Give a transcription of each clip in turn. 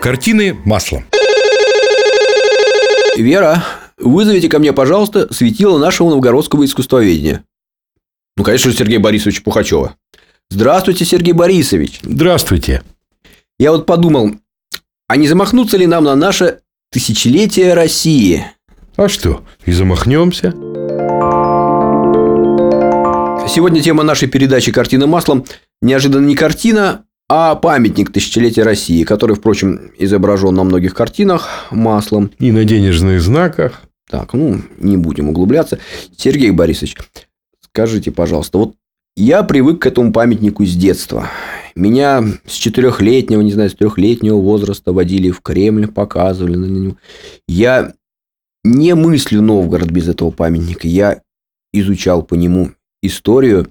Картины маслом. Вера, вызовите ко мне, пожалуйста, светило нашего новгородского искусствоведения. Ну, конечно, Сергея Борисовича Пухачева. Здравствуйте, Сергей Борисович. Здравствуйте. Я вот подумал, а не замахнуться ли нам на наше тысячелетие России? А что, и замахнемся? Сегодня тема нашей передачи «Картина маслом» неожиданно не картина, а памятник тысячелетия России, который, впрочем, изображен на многих картинах маслом. И на денежных знаках. Так, ну, не будем углубляться. Сергей Борисович, скажите, пожалуйста, вот я привык к этому памятнику с детства. Меня с четырехлетнего, не знаю, с трехлетнего возраста водили в Кремль, показывали на него. Я не мыслю Новгород без этого памятника. Я изучал по нему историю.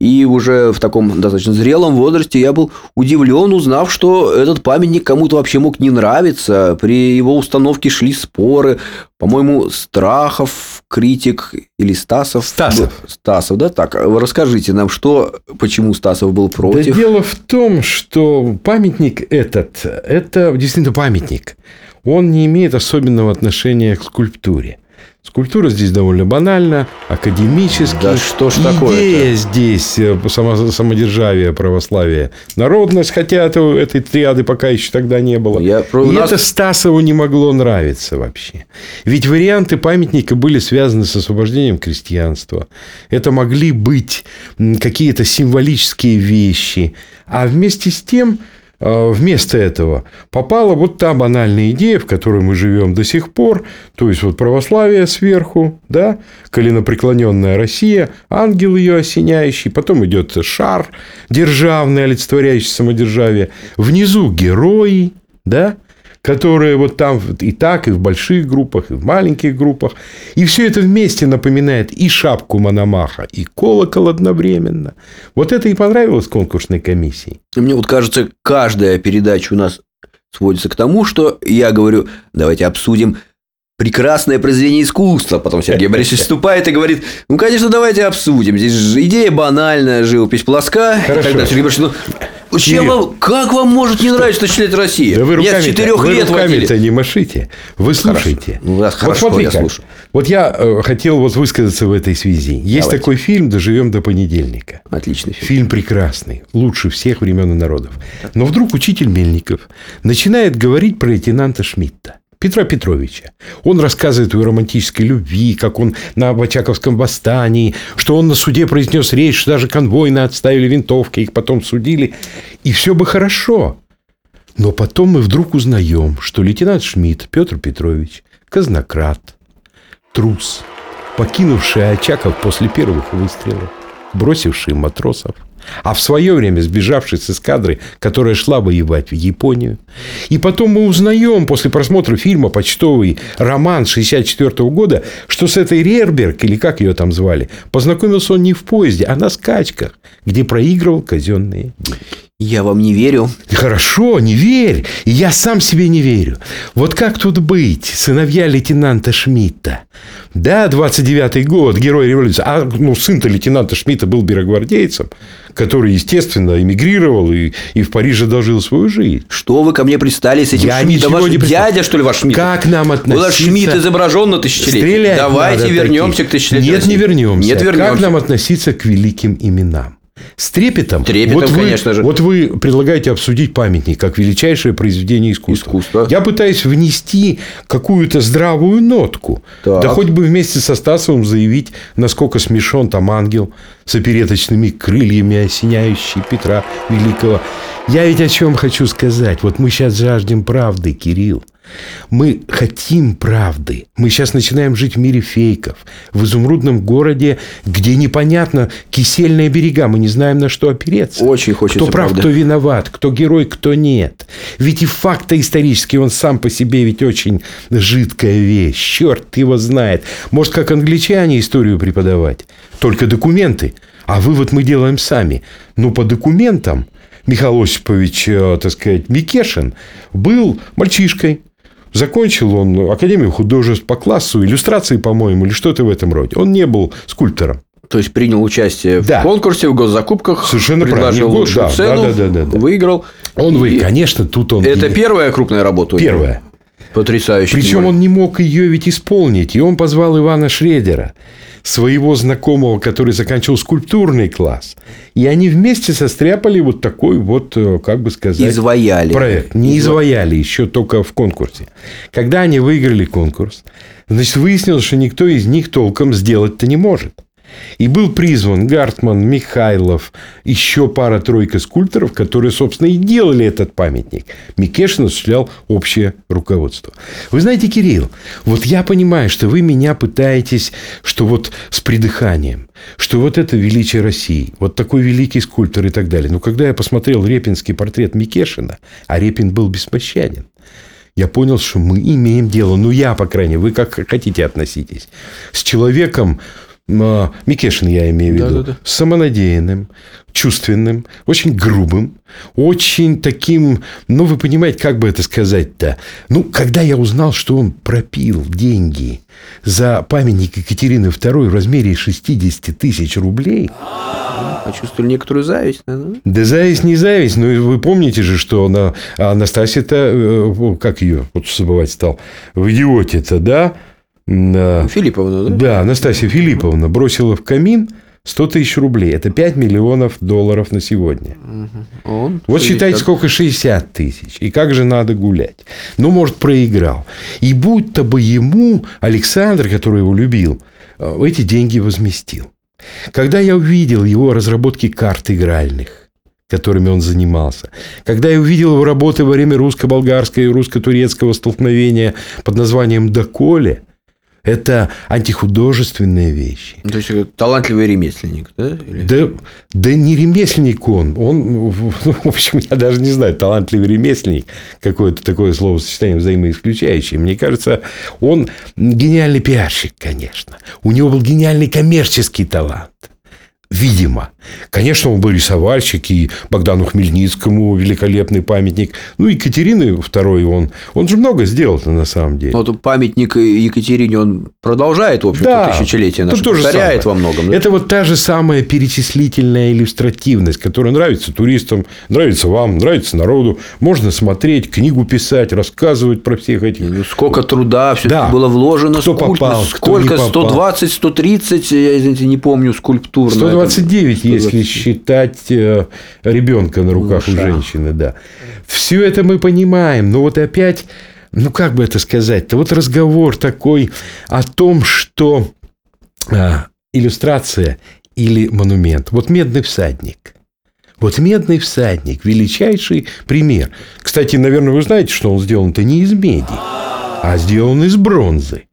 И уже в таком достаточно зрелом возрасте я был удивлен, узнав, что этот памятник кому-то вообще мог не нравиться. При его установке шли споры. По-моему, Страхов, критик или Стасов. Стасов. Стасов, да? Так, расскажите нам, что, почему Стасов был против? Да дело в том, что памятник этот, это действительно памятник. Он не имеет особенного отношения к скульптуре. Скульптура здесь довольно банальна, академическая. Да что ж такое Идея здесь э, само, самодержавие, православие, народность, хотя это, этой триады пока еще тогда не было. Я, И нас... это Стасову не могло нравиться вообще. Ведь варианты памятника были связаны с освобождением крестьянства. Это могли быть какие-то символические вещи. А вместе с тем вместо этого попала вот та банальная идея, в которой мы живем до сих пор, то есть вот православие сверху, да, коленопреклоненная Россия, ангел ее осеняющий, потом идет шар державный, олицетворяющий самодержавие, внизу герои, да, которые вот там и так, и в больших группах, и в маленьких группах. И все это вместе напоминает и шапку Мономаха, и колокол одновременно. Вот это и понравилось конкурсной комиссии. Мне вот кажется, каждая передача у нас сводится к тому, что я говорю, давайте обсудим прекрасное произведение искусства. Потом Сергей Борисович вступает и говорит, ну, конечно, давайте обсудим. Здесь же идея банальная, живопись плоска. Хорошо. И тогда Сергей Борисович, ну, чем вам, как вам может не нравиться тысячелетие России? Да вы руками с четырех лет руками-то не машите. Вы слушайте. Ну, раз вот хорошо, смотри я как. слушаю. Вот я э, хотел вот высказаться в этой связи. Есть Давайте. такой фильм «Доживем до понедельника». Отличный фильм. Фильм прекрасный, лучше всех времен и народов. Но вдруг учитель Мельников начинает говорить про лейтенанта Шмидта. Петра Петровича. Он рассказывает о романтической любви, как он на Очаковском восстании, что он на суде произнес речь, что даже конвойно отставили винтовки, их потом судили. И все бы хорошо. Но потом мы вдруг узнаем, что лейтенант Шмидт Петр Петрович – казнократ, трус, покинувший Очаков после первых выстрелов, бросивший матросов, а в свое время сбежавший с эскадры, которая шла воевать в Японию. И потом мы узнаем после просмотра фильма «Почтовый роман» 64 года, что с этой Рерберг, или как ее там звали, познакомился он не в поезде, а на скачках, где проигрывал казенные деньги. Я вам не верю. Хорошо, не верь. Я сам себе не верю. Вот как тут быть, сыновья лейтенанта Шмидта? Да, 29-й год, герой революции. А ну, сын-то лейтенанта Шмидта был берегвардейцем, который, естественно, эмигрировал и, и в Париже дожил свою жизнь. Что вы ко мне пристали с этим Я Шмидтом? Ваш не пристал. дядя, что ли, ваш Шмидт? Как нам относиться? ваш Шмидт изображен на тысячелетие. Стрелять Давайте вернемся таких. к тысячелетию Нет, не вернемся. Нет, вернемся. Как нам относиться к великим именам? С трепетом. Трепетом, вот вы, конечно же. Вот вы предлагаете обсудить памятник как величайшее произведение искусства. Искусство. Я пытаюсь внести какую-то здравую нотку. Так. Да хоть бы вместе со Стасовым заявить, насколько смешон там ангел с опереточными крыльями, осеняющий Петра Великого. Я ведь о чем хочу сказать. Вот мы сейчас жаждем правды, Кирилл. Мы хотим правды. Мы сейчас начинаем жить в мире фейков. В изумрудном городе, где непонятно кисельные берега. Мы не знаем, на что опереться. Очень хочется Кто прав, правды. кто виноват, кто герой, кто нет. Ведь и факт исторический, он сам по себе ведь очень жидкая вещь. Черт его знает. Может, как англичане историю преподавать? Только документы. А вывод мы делаем сами. Ну, по документам Михаил Осипович, э, так сказать, Микешин был мальчишкой. Закончил он Академию художеств по классу иллюстрации, по-моему, или что-то в этом роде. Он не был скульптором. То есть принял участие Да. в конкурсе, в госзакупках, Совершенно предложил правильно. лучшую Да, цену, да, да, да, да. выиграл. Он вы, И конечно, тут он... Это и- первая крупная работа. Первое. Потрясающе. Причем он не мог ее ведь исполнить. И он позвал Ивана Шредера, своего знакомого, который заканчивал скульптурный класс. И они вместе состряпали вот такой вот, э, как бы сказать... Изваяли. Проект. Не изваяли еще только в конкурсе. Когда они выиграли конкурс, значит, выяснилось, что никто из них толком сделать-то не может. И был призван Гартман, Михайлов, еще пара-тройка скульпторов, которые, собственно, и делали этот памятник. Микешин осуществлял общее руководство. Вы знаете, Кирилл, вот я понимаю, что вы меня пытаетесь, что вот с придыханием, что вот это величие России, вот такой великий скульптор и так далее. Но когда я посмотрел репинский портрет Микешина, а Репин был беспощаден, я понял, что мы имеем дело, ну я, по крайней мере, вы как хотите относитесь, с человеком, Микешин я имею в виду, Да-да-да. самонадеянным, чувственным, очень грубым, очень таким, ну, вы понимаете, как бы это сказать-то. Ну, когда я узнал, что он пропил деньги за памятник Екатерины II в размере 60 тысяч рублей, Почувствовали некоторую зависть, наверное. да зависть не зависть, но вы помните же, что она, а Анастасия-то, э, как ее, вот забывать стал, в идиоте-то, да? А, Филипповна, да? Да, Анастасия Филипповна бросила в камин 100 тысяч рублей. Это 5 миллионов долларов на сегодня. Он Вот 60. считайте, сколько 60 тысяч. И как же надо гулять. Ну, может, проиграл. И будто бы ему Александр, который его любил, э, эти деньги возместил. Когда я увидел его разработки карт игральных, которыми он занимался, когда я увидел его работы во время русско-болгарского и русско-турецкого столкновения под названием «Доколе», это антихудожественные вещи. Ну, То есть, талантливый ремесленник, да? Или- Да, да не ремесленник он. Он, в в общем, я даже не знаю, талантливый ремесленник, какое-то такое словосочетание взаимоисключающее. Мне кажется, он гениальный пиарщик, конечно. У него был гениальный коммерческий талант. Видимо. Конечно, он был рисовальщик, и Богдану Хмельницкому великолепный памятник. Ну, и Екатерины II, он, он же много сделал-то на самом деле. Вот памятник Екатерине, он продолжает, в общем-то, Да, тысячелетие наше, то повторяет самое. во многом. да? Это вот та же самая перечислительная иллюстративность, которая нравится туристам, нравится вам, нравится народу. Можно смотреть, книгу писать, рассказывать про всех этих. Ну, Сколько труда все Да. было вложено, Кто сколько, попал, кто сколько не попал. 120, 130, я, извините, не помню, скульптур. Этом. 129, если 129. считать э, ребенка на руках у Ну, шах. женщины, да. Все это мы понимаем, но вот опять, ну как бы это сказать-то, вот разговор такой о том, что а, иллюстрация или монумент, вот медный всадник. Вот медный всадник, величайший пример. Кстати, наверное, вы знаете, что он сделан-то не из меди, а сделан из бронзы.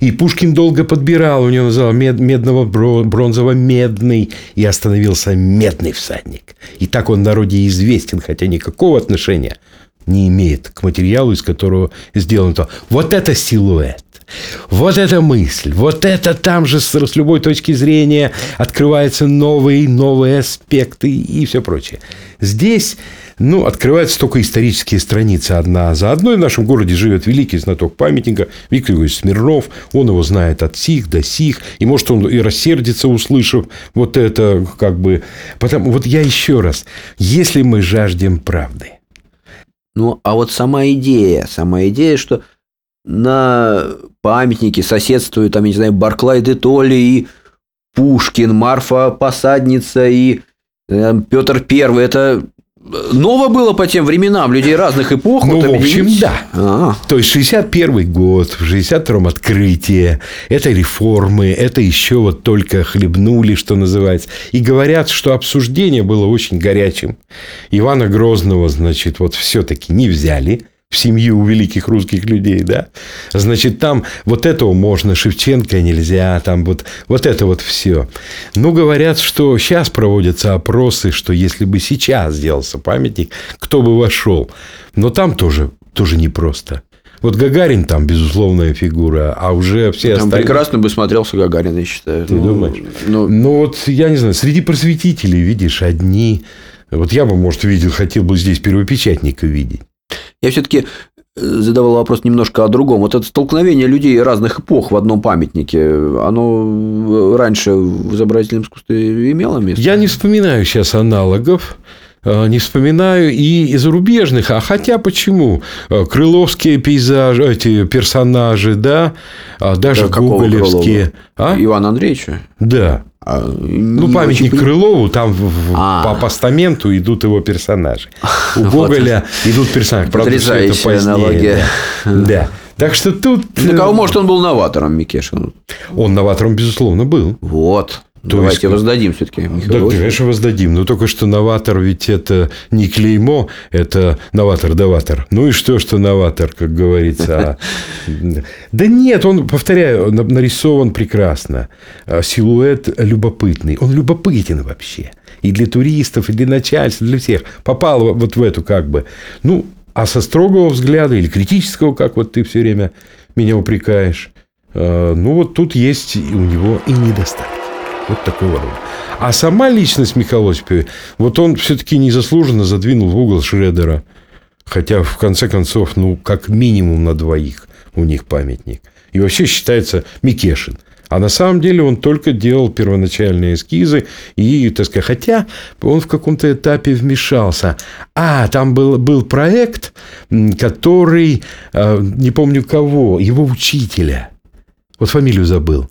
И Пушкин долго подбирал, у него называл мед- медного бро- бронзово-медный, и остановился медный всадник. И так он народе известен, хотя никакого отношения не имеет к материалу, из которого сделан то. Вот это силуэт. Вот эта мысль, вот это там же с, любой точки зрения открываются новые, новые аспекты и все прочее. Здесь, ну, открываются только исторические страницы одна за одной. В нашем городе живет великий знаток памятника Виктор Иванович Смирнов. Он его знает от сих до сих. И может он и рассердится, услышав вот это, как бы... Потому, вот я еще раз. Если мы жаждем правды, Ну, а вот сама идея, сама идея, что на памятнике соседствуют, там, я не знаю, Барклай де Толли и Пушкин, Марфа Посадница и Петр Первый, это ново было по тем временам, людей разных эпох. Ну, вот в общем, да. А, То есть 61 год, в 62-м открытие, это реформы, это еще вот только хлебнули, что называется. И говорят, что обсуждение было очень горячим. Ивана Грозного, значит, вот все-таки не взяли в семью у великих русских людей, да? Значит, там вот этого можно, Шевченко нельзя, там вот, вот это вот все. Ну, говорят, что сейчас проводятся опросы, что если бы сейчас сделался памятник, кто бы вошел. Но там тоже, тоже непросто. Вот Гагарин там безусловная фигура, а уже все там остальные... прекрасно бы смотрелся Гагарин, я считаю. Ты Ну, думаешь? Ну, Ну, вот я не знаю, среди просветителей, видишь, одни... Вот я бы, может, видел, хотел бы здесь первопечатника видеть. Я все-таки задавал вопрос немножко о другом. Вот это столкновение людей разных эпох в одном памятнике, оно раньше в изобразительном искусстве имело место? Я не вспоминаю сейчас аналогов. Э, не вспоминаю и из зарубежных, а хотя почему? Э, крыловские пейзажи, эти персонажи, да, а даже да, гоголевские. А? Ивана Андреевича? Да. А, ну, памятник очень... Крылову, там а. по постаменту идут его персонажи. У Гоголя идут персонажи. Правда, все это позднее. Аналогия. Да. да. Так что тут... Ну, кого, может, он был новатором, Микешин? Он новатором, безусловно, был. Вот. То Давайте есть, воздадим все-таки. Да, конечно, воздадим. Но только что новатор ведь это не клеймо, это новатор-даватор. Ну и что, что новатор, как говорится. Да нет, он, повторяю, нарисован прекрасно. А силуэт любопытный. Он любопытен вообще. И для туристов, и для начальства, для всех. Попал вот в эту как бы. Ну, а со строгого взгляда или критического, как вот ты все время меня упрекаешь, а, ну вот тут есть у него и недостатки. Вот такого рода. А сама личность Михаила Осиповича, вот он все-таки незаслуженно задвинул в угол Шредера. Хотя, в конце концов, ну, как минимум на двоих у них памятник. И вообще считается Микешин. А на самом деле он только делал первоначальные эскизы и, так сказать, хотя он в каком-то этапе вмешался. А, там был, был проект, который, э, не помню кого, его учителя. Вот фамилию забыл.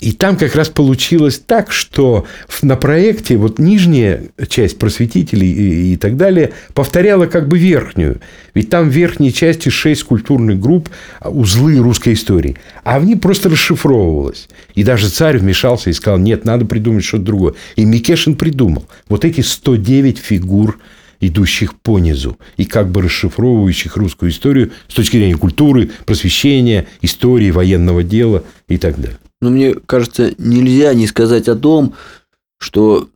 И там как раз получилось так, что на проекте вот нижняя часть просветителей и, и так далее повторяла как бы верхнюю. Ведь там в верхней части шесть культурных групп, а, узлы русской истории. А в ней просто расшифровывалось. И даже царь вмешался и сказал, нет, надо придумать что-то другое. И Микешин придумал. Вот эти 109 фигур идущих по низу и как бы расшифровывающих русскую историю с точки зрения культуры, просвещения, истории, военного дела и так далее. Но мне кажется, нельзя не сказать о том, что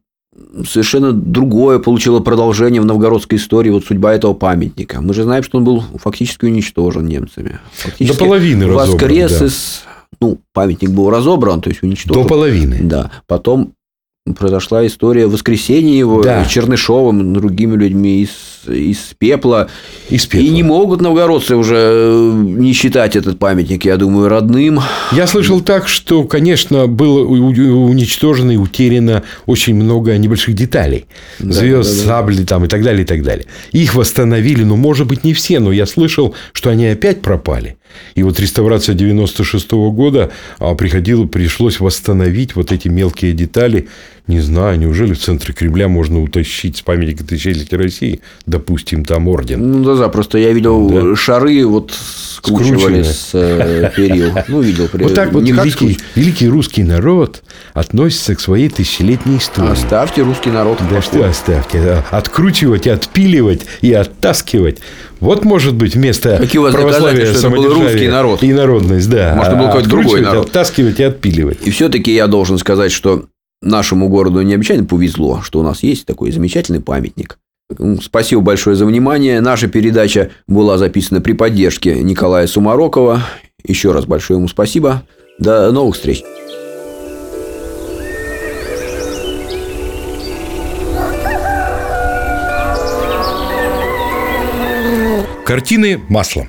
совершенно другое получило продолжение в новгородской истории вот судьба этого памятника. Мы же знаем, что он был фактически уничтожен немцами. Фактически До половины воскрес разобран, да. из... Ну, памятник был разобран, то есть уничтожен. До половины. Да. Потом произошла история воскресения его да. Чернышовым, другими людьми из, из пепла. Из пепла. И не могут новгородцы уже э, не считать этот памятник, я думаю, родным. Я слышал так, что, конечно, было уничтожено и утеряно очень много небольших деталей. Да, Звезд, да, да. сабли там и так далее, и так далее. Их восстановили, ну, может быть, не все, но я слышал, что они опять пропали. И вот реставрация 96 -го года а, приходило, пришлось восстановить вот эти мелкие детали. Не знаю, неужели в центре Кремля можно утащить с памятника тысячелетия России, допустим, там орден? Ну, да, да, просто я видел да? шары вот скручивали с э, перил. Ну, видел. Вот так вот великий, великий русский народ относится к своей тысячелетней истории. Оставьте русский народ. Да что оставьте. Откручивать, отпиливать и оттаскивать. Вот может быть вместо Какие у вас православия что это был русский народ. И народность, да. Может, был какой-то другой народ. Оттаскивать и отпиливать. И все-таки я должен сказать, что нашему городу необычайно повезло, что у нас есть такой замечательный памятник. Спасибо большое за внимание. Наша передача была записана при поддержке Николая Сумарокова. Еще раз большое ему спасибо. До новых встреч. Картины маслом.